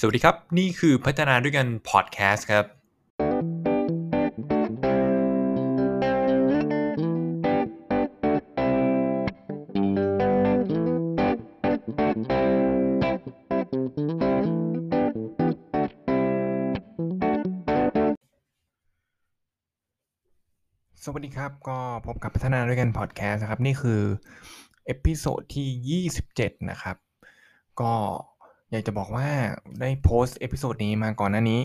สวัสดีครับ นี่คือพัฒนาด้วยกันพอดแคสต์ครับ สวัสดีครับก็พบกับพัฒนาด้วยกันพอดแคสต์นะครับ นี่คือ episode ที่ 27 นะครับ ก็ อยากจะบอกว่าได้โพสต์ episode นี้มาก่อนหน้านี้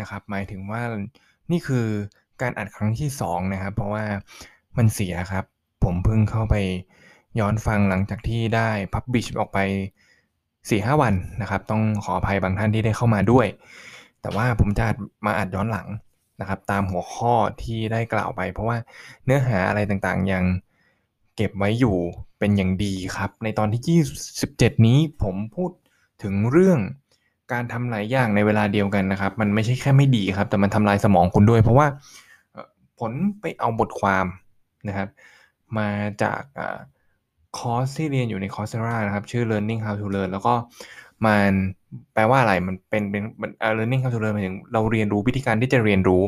นะครับ หมายถึงว่านี่คือการอัดครั้งที่2นะครับ เพราะว่ามันเสียครับ ผมเพิ่งเข้าไปย้อนฟังหลังจากที่ได้ publish ออกไป 4-5 วันนะครับ ต้องขออภัยบางท่านที่ได้เข้ามาด้วย แต่ว่าผมจะมาอัดย้อนหลังนะครับ ตามหัวข้อที่ได้กล่าวไป เพราะว่าเนื้อหาอะไรต่างๆ ยังเก็บไว้อยู่เป็นอย่างดีครับ ในตอนที่ 27 นี้ผมพูด ถึงเรื่องการทำหลายอย่างในเวลาเดียวกันนะครับ มันไม่ใช่แค่ไม่ดีครับ แต่มันทำลายสมองคุณด้วย เพราะว่าผลไปเอาบทความนะครับ มาจากคอร์สที่เรียนอยู่ในคอร์สเซรานะครับ ชื่อ learning how to learn แล้วก็มันแปลว่าอะไรมันเป็นเป็น learning how to learn หมายถึงเราเรียนรู้วิธีการที่จะเรียนรู้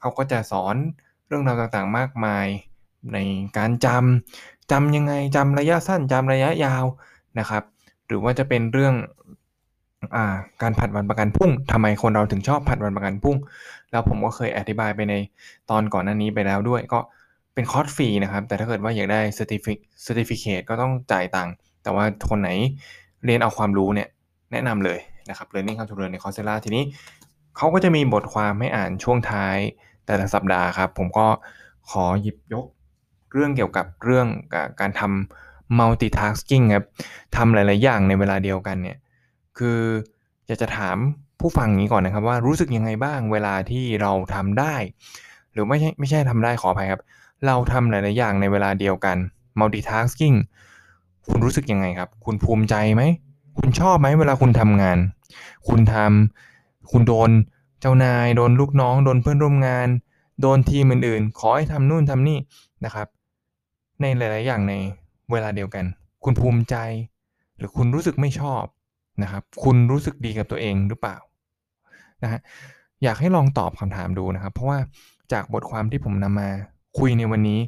เขาก็จะสอนเรื่องราวต่างๆ มากมายในการจำจำยังไงจำระยะสั้นจำระยะยาวนะครับ หรือว่าจะเป็นเรื่องอ่าการผัดวันประกันพรุ่งทำไมคนเราถึงชอบผัดวันประกันพรุ่ง แล้วผมก็เคยอธิบายไปในตอนก่อนหน้านี้ไปแล้วด้วย ก็เป็นคอร์สฟรีนะครับ แต่ถ้าเกิดว่าอยากได้ certificate ก็ต้องจ่ายตังค์แต่ว่าคนไหนเรียนเอาความรู้เนี่ยแนะนำเลยนะครับ Learning How to Learn ใน Coursera ทีนี้เขาก็จะมีบทความให้อ่านช่วงท้ายแต่ละสัปดาห์ครับ ผมก็ขอหยิบยกเรื่องเกี่ยวกับเรื่องการทำ multitasking ครับทำหลาย ๆ อย่างในเวลาเดียวกันเนี่ยคืออยากจะถามผู้ฟังนี้ก่อนนะครับ ว่ารู้สึกยังไงบ้างเวลาที่เราทำได้ หรือไม่ใช่ไม่ใช่ทำได้ขออภัยครับ เราทำหลาย ๆ อย่างในเวลาเดียวกัน multitasking คุณรู้สึกยังไงครับ คุณภูมิใจไหม คุณชอบไหมเวลาคุณทำงาน คุณทำคุณโดนเจ้านาย โดนลูกน้อง โดนเพื่อนร่วมงาน โดนทีมอื่น ๆ ขอให้ทำนู่นทำนี่นะครับ ในหลาย ๆ อย่างใน เวลาเดียวกัน คุณภูมิใจ หรือคุณรู้สึกไม่ชอบนะครับ คุณรู้สึกดีกับตัวเองหรือเปล่านะฮะอยากให้ลองตอบคำถามดูนะครับ เพราะว่าจากบทความที่ผมนำมาคุยในวันนี้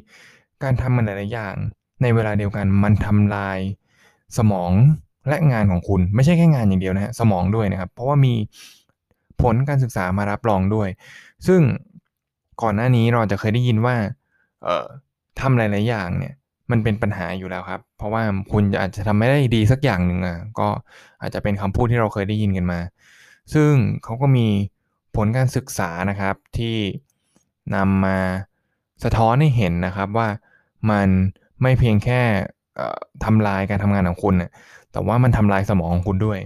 การทำมันหลาย ๆ อย่าง ในเวลาเดียวกันมันทำลายสมองและงานของคุณไม่ใช่แค่งานอย่างเดียวนะฮะสมองด้วยนะครับ เพราะว่ามีผลการศึกษามารับรองด้วย ซึ่งก่อนหน้านี้เราจะเคยได้ยินว่า เอ่อทำหลาย ๆ อย่างเนี่ย มันเป็นปัญหาอยู่แล้วครับ เพราะว่าคุณอาจจะทำไม่ได้ดีสักอย่างหนึ่งอะก็อาจจะเป็นคำพูดที่เราเคยได้ยินกันมา ซึ่งเขาก็มีผลการศึกษานะครับที่นำมาสะท้อนให้เห็นนะครับว่ามันไม่เพียงแค่ทำลายการทำงานของคุณนะแต่ว่ามันทำลายสมองของคุณด้วย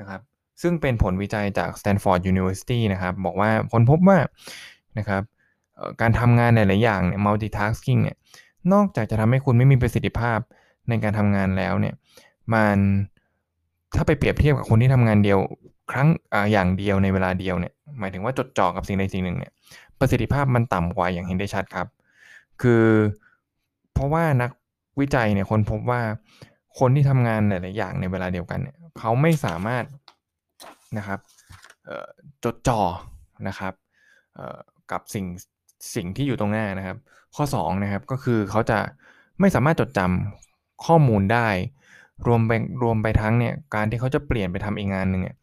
นะครับ ซึ่งเป็นผลวิจัยจาก Stanford University นะครับ บอกว่าคนพบว่านะครับการทำงานหลาย ๆ อย่างเนี่ย multitasking เนี่ย นอกจากจะทำให้คุณไม่มีประสิทธิภาพในการทำงานแล้วเนี่ย มันถ้าไปเปรียบเทียบกับคนที่ทำงานเดียว ครั้งออย่างเดียวในเวลาเดียวเนี่ยหมายถึงว่าจดจ่อกับสิ่งใดสิ่งหนึ่งเนี่ยประสิทธิภาพมันต่ำกว่าอย่างเห็นได้ชัดครับ คือเพราะว่านักวิจัยเนี่ยคนพบว่าคนที่ทำงานหลาย ๆ อย่างในเวลาเดียวกันเนี่ยเขาไม่สามารถนะครับจดจ่อนะครับกับสิ่ง สิ่งที่อยู่ตรงหน้านะครับ ข้อ2นะครับก็คือเขาจะไม่สามารถจดจำข้อมูลได้ รวมไปรวมไปทั้งเนี่ยการที่เขาจะเปลี่ยนไปทำอีกงานหนึ่งเนี่ย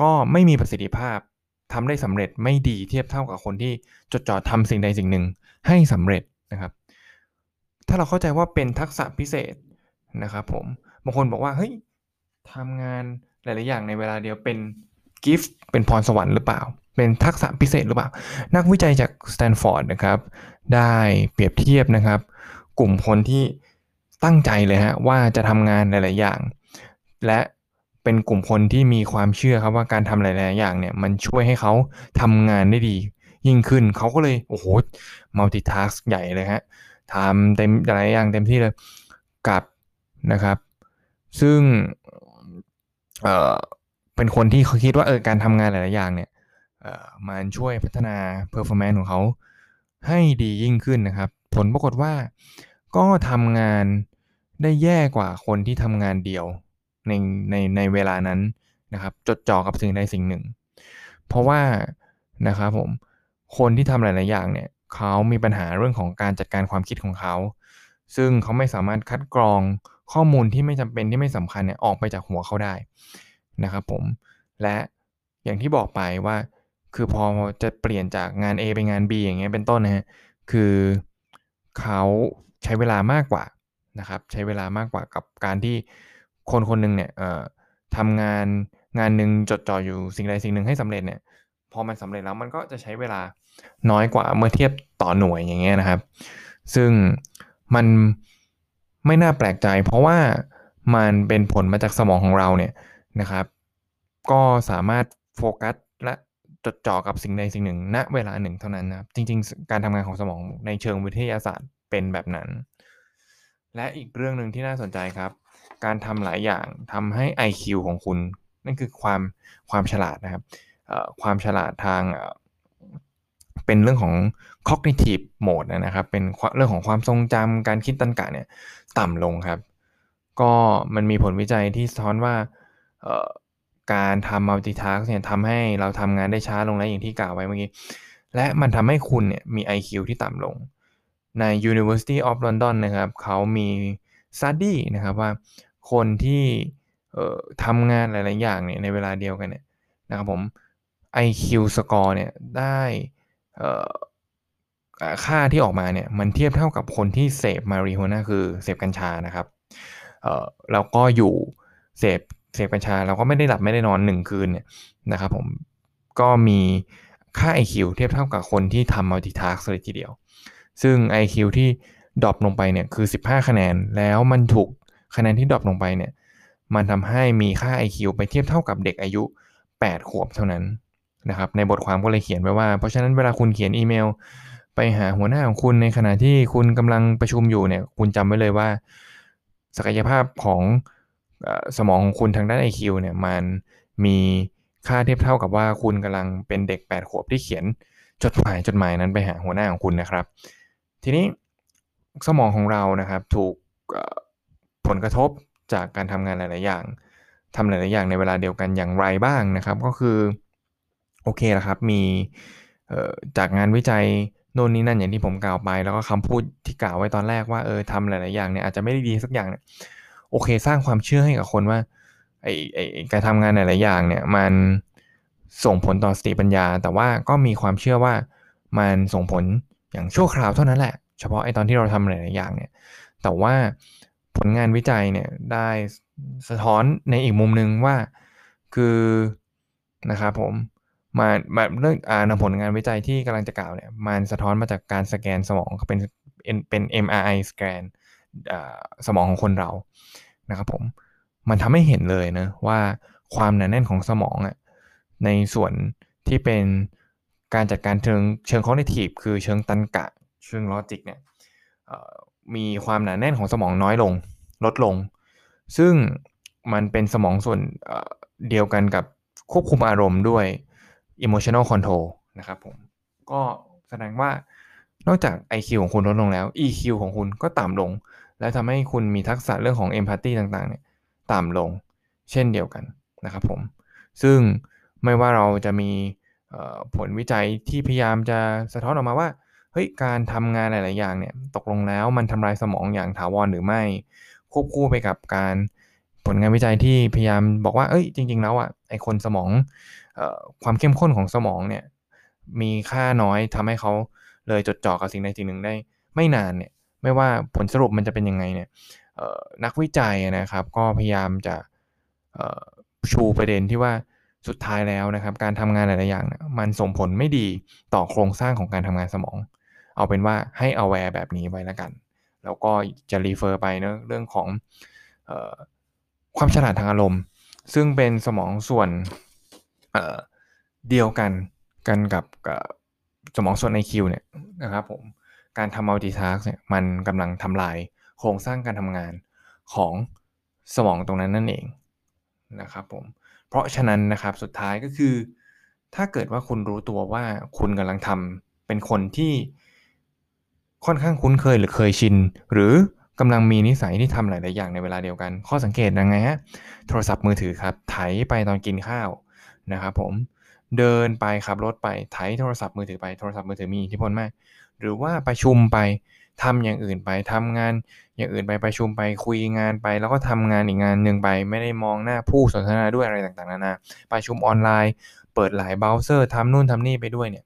ก็ไม่มีประสิทธิภาพทำได้สำเร็จไม่ดีเทียบเท่ากับคนที่จดจ่อทำสิ่งใดสิ่งหนึ่งให้สำเร็จนะครับ ถ้าเราเข้าใจว่าเป็นทักษะพิเศษนะครับผมบางคนบอกว่าเฮ้ยทำงานหลาย ๆ อย่างในเวลาเดียวเป็นกิฟต์เป็นพรสวรรค์หรือเปล่า เป็นทักษะพิเศษหรือเปล่า นักวิจัยจากสแตนฟอร์ดนะครับ ได้เปรียบเทียบนะครับ กลุ่มคนที่ตั้งใจเลยฮะว่าจะทำงานหลาย ๆ อย่าง และเป็นกลุ่มคนที่มีความเชื่อครับว่าการทำหลาย ๆ อย่างเนี่ยมันช่วยให้เขาทำงานได้ดียิ่งขึ้น เขาก็เลยโอ้โหมัลติทัสใหญ่เลยฮะทำเต็มหลายอย่างเต็มที่เลยกับนะครับ ซึ่งเออเป็นคนที่เขาคิดว่าเออการทำงานหลาย ๆ อย่างเนี่ย มันช่วยพัฒนา performance ของเขาให้ดียิ่งขึ้นนะครับ ผลปรากฏว่าก็ทำงานได้แย่กว่าคนที่ทำงานเดียวในในในเวลานั้นนะครับจดจ่อกับสิ่งใดสิ่งหนึ่ง เพราะว่านะครับผมคนที่ทำหลาย ๆ อย่างเนี่ยเขามีปัญหาเรื่องของการจัดการความคิดของเขา ซึ่งเขาไม่สามารถคัดกรองข้อมูลที่ไม่จำเป็นที่ไม่สำคัญเนี่ยออกไปจากหัวเขาได้นะครับผมและอย่างที่บอกไปว่า คือพอจะเปลี่ยนจากงาน A ไปงาน B อย่างเงี้ยเป็นต้นนะฮะคือเขาใช้เวลามากกว่านะครับ ใช้เวลามากกว่ากับการที่คนคนหนึ่งเนี่ยเอ่อทำงานงานหนึ่งจดจ่ออยู่สิ่งใดสิ่งหนึ่งให้สำเร็จเนี่ย พอมันสำเร็จแล้วมันก็จะใช้เวลาน้อยกว่าเมื่อเทียบต่อหน่วยอย่างเงี้ยนะครับ ซึ่งมันไม่น่าแปลกใจ เพราะว่ามันเป็นผลมาจากสมองของเราเนี่ยนะครับ ก็สามารถโฟกัส จดจ่อกับสิ่งใดสิ่งหนึ่ง ณเวลาหนึ่งเท่านั้นนะครับ จริง ๆ การทำงานของสมองในเชิงวิทยาศาสตร์เป็นแบบนั้น และอีกเรื่องหนึ่งที่น่าสนใจครับ การทำหลายอย่างทำให้ IQ ของคุณ นั่นคือความความฉลาดนะครับความฉลาดทางเป็นเรื่องของ cognitive mode นะครับ เป็นเรื่องของความทรงจำการคิดตันกะเนี่ยต่ำลงครับ ก็มันมีผลวิจัยที่สะท้อนว่า การทำ multitask เนี่ยทำให้เราทำงานได้ช้าลงแล้วอย่างที่กล่าวไว้เมื่อกี้ และมันทำให้คุณเนี่ยมี IQ ที่ต่ำลง ใน University of London นะครับเขามี study นะครับว่าคนที่ทำงานหลาย ๆ อย่างเนี่ยในเวลาเดียวกันเนี่ยนะครับผม IQ score เนี่ยได้ค่าที่ออกมาเนี่ยมันเทียบเท่ากับคนที่เสพ marijuana คือเสพกัญชานะครับแล้วก็อยู่เสพ เสพกัญชาเราก็ไม่ได้หลับไม่ได้นอนหนึ่งคืนเนี่ยนะครับผมก็มีค่า IQ เทียบเท่ากับคนที่ทำ multitask เลยทีเดียว ซึ่ง IQ ที่ drop ลงไปเนี่ยคือ 15 คะแนนแล้วมันถูกคะแนนที่ดรอปลงไปเนี่ยมันทำให้มีค่า IQ ไปเทียบเท่ากับเด็กอายุ 8 ขวบเท่านั้นนะครับในบทความก็เลยเขียนไว้ว่า เพราะฉะนั้นเวลาคุณเขียนอีเมล ไปหาหัวหน้าของคุณในขณะที่คุณกำลังประชุมอยู่เนี่ยคุณจำไว้เลยว่า ศักยภาพของ สมองของคุณทางด้าน IQ เนี่ยมันมีค่าเทียบเท่ากับว่าคุณกำลังเป็นเด็ก 8 ขวบที่เขียนจดหมายจดหมายนั้นไปหาหัวหน้าของคุณนะครับ ทีนี้สมองของเรานะครับถูกผลกระทบจากการทำงานหลาย ๆ อย่างทำหลาย ๆ อย่างในเวลาเดียวกันอย่างไรบ้างนะครับ ก็คือโอเคละครับมีจากงานวิจัยโน่นนี่นั่นอย่างที่ผมกล่าวไป แล้วก็คำพูดที่กล่าวไว้ตอนแรกว่าเออทำหลาย ๆ อย่างเนี่ยอาจจะไม่ได้ดีสักอย่างเนี่ย โอเค สร้างความเชื่อให้กับคนว่าไอ้ไอ้การทำงานหลายๆอย่างเนี่ยมันส่งผลต่อสติปัญญา แต่ว่าก็มีความเชื่อว่ามันส่งผลอย่างชั่วคราวเท่านั้นแหละ เฉพาะไอ้ตอนที่เราทำหลายๆอย่างเนี่ย แต่ว่าผลงานวิจัยเนี่ยได้สะท้อนในอีกมุมหนึ่งว่าคือนะครับผมมาแบบเรื่องอ่านผลงานวิจัยที่กำลังจะกล่าวเนี่ยมันสะท้อนมาจากการสแกนสมองเป็นเป็น MRI สแกนสมองของคนเรา นะครับผมมันทำให้เห็นเลยนะว่าความหนาแน่นของสมองอะในส่วนที่เป็นการจัดการเชิงเชิงคอ g ิทีฟคือเชิงตรรกะ เชิง logic เนี่ยมีความหนาแน่นของสมองน้อยลง ลดลง ซึ่งมันเป็นสมองส่วนเดียวกันกับควบคุมอารมณ์ด้วย emotional control นะครับผม ก็แสดงว่านอกจาก IQ ของคุณลดลงแล้ว EQ ของคุณก็ต่ำลง และทำให้คุณมีทักษะเรื่องของ empathy ต่างๆเนี่ยต่ำลงเช่นเดียวกันนะครับผม ซึ่งไม่ว่าเราจะมีผลวิจัยที่พยายามจะสะท้อนออกมาว่าเฮ้ยการทำงานหลาย ๆ อย่างเนี่ยตกลงแล้วมันทำลายสมองอย่างถาวรหรือไม่ ควบคู่ไปกับการผลงานวิจัยที่พยายามบอกว่าเอ้ยจริง ๆ แล้วอะไอคนสมองความเข้มข้นของสมองเนี่ยมีค่าน้อยทำให้เขาเลยจดจ่อกับสิ่งใดสิ่งหนึ่งได้ไม่นานเนี่ย ไม่ว่าผลสรุปมันจะเป็นยังไงเนี่ยนักวิจัยนะครับก็พยายามจะชูประเด็นที่ว่าสุดท้ายแล้วนะครับการทำงานหลายๆอย่างเนี่ยมันส่งผลไม่ดีต่อโครงสร้างของการทำงานสมอง เอาเป็นว่าให้ aware แบบนี้ไว้แล้วกัน แล้วก็จะรีเฟอร์ไปเนะเรื่องของอความฉลาดทางอารมณ์ ซึ่งเป็นสมองส่วนเดียวกันกันกับสมองส่วน IQ เนี่ยนะครับผม การทำ multitask เนี่ยมันกำลังทำลายโครงสร้างการทำงานของสมองตรงนั้นนั่นเองนะครับผมเพราะฉะนั้นนะครับสุดท้ายก็คือ ถ้าเกิดว่าคุณรู้ตัวว่าคุณกำลังทำเป็นคนที่ค่อนข้างคุ้นเคยหรือเคยชิน หรือกำลังมีนิสัยที่ทำหลายๆอย่างในเวลาเดียวกัน ข้อสังเกตยังไงฮะโทรศัพท์มือถือครับไถไปตอนกินข้าวนะครับผมเดินไปขับรถไปไถโทรศัพท์มือถือไปโทรศัพท์มือถือมีอิทธิพลมาก หรือว่าประชุมไปทำอย่างอื่นไปทำงาน อย่างอื่นไปประชุมไปคุยงานไป แล้วก็ทำงานอีกงานหนึ่งไป ไม่ได้มองหน้าผู้สนทนาด้วยอะไรต่างๆนานาประชุมออนไลน์ เปิดหลายเบราว์เซอร์ทำนู่นทำนี่ไปด้วยเนี่ย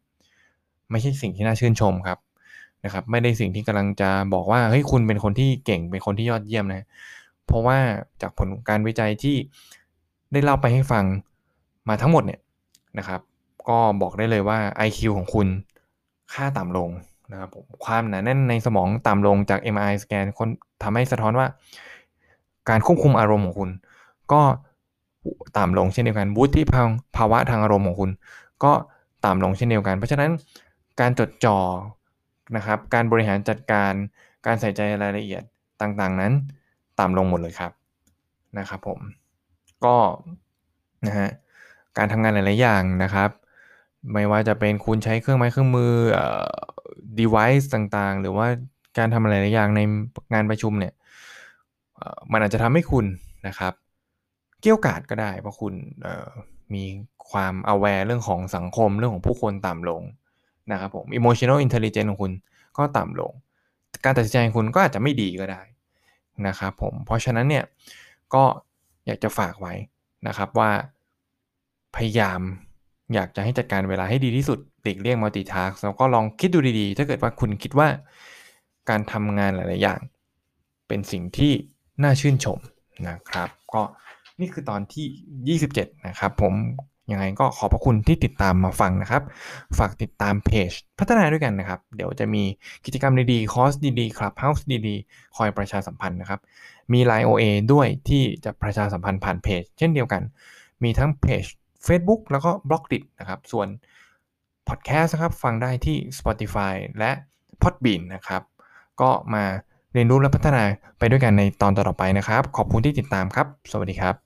ไม่ใช่สิ่งที่น่าชื่นชมครับนะครับ ไม่ได้สิ่งที่กำลังจะบอกว่าเฮ้ยคุณเป็นคนที่เก่งเป็นคนที่ยอดเยี่ยมนะ เพราะว่าจากผลการวิจัยที่ได้เล่าไปให้ฟังมาทั้งหมดเนี่ยนะครับ ก็บอกได้เลยว่า IQ ของคุณค่าต่ำลง นะครับผมความหนาแน่นในสมองต่ำลงจาก MRI สแกนคนทำให้สะท้อนว่า การควบคุมอารมณ์ของคุณ ก็ต่ำลงเช่นเดียวกันวุฒิภาวะทางอารมณ์ของคุณ ก็ต่ำลงเช่นเดียวกัน เพราะฉะนั้นการจดจ่อนะครับการบริหารจัดการการใส่ใจรายละเอียดต่างๆนั้น ต่ำลงหมดเลยครับนะครับผมก็นะฮะการทำงานหลายๆอย่างนะครับ ไม่ว่าจะเป็นคุณใช้เครื่องไม้เครื่องมือเอ่อ device ต่างๆ หรือว่าการทำอะไรหลายอย่างในงานประชุมเนี่ยมันอาจจะทำให้คุณนะครับ เกี่ยวกาดก็ได้ เพราะคุณมีความ aware เรื่องของสังคมเรื่องของผู้คนต่ำลงนะครับผม emotional intelligence ของคุณก็ต่ำลง การตัดสินใจของคุณก็อาจจะไม่ดีก็ได้นะครับผม เพราะฉะนั้นเนี่ยก็อยากจะฝากไว้นะครับว่าพยายาม อยากจะให้จัดการเวลาให้ดีที่สุดหลีกเลี่ยงมัลติทัสแล้วก็ลองคิดดูดีๆ ถ้าเกิดว่าคุณคิดว่าการทำงานหลาย ๆ อย่าง เป็นสิ่งที่น่าชื่นชมนะครับ ก็นี่คือตอนที่ 27 นะครับ ผมยังไงก็ขอบพระคุณที่ติดตามมาฟังนะครับ ฝากติดตามเพจพัฒนาด้วยกันนะครับ เดี๋ยวจะมีกิจกรรมดีๆ คอร์สดีๆ Clubhouse ดีๆ คอยประชาสัมพันธ์นะครับ มี Line OA ด้วยที่จะประชาสัมพันธ์ผ่านเพจเช่นเดียวกัน มีทั้งเพจ Facebook แล้วก็ Blockdit นะครับ ส่วนพอดแคสต์นะครับฟังได้ที่ Spotify และ Podbean นะครับ ก็มาเรียนรู้และพัฒนาไปด้วยกันในตอนต่อไปนะครับ ขอบคุณที่ติดตามครับ สวัสดีครับ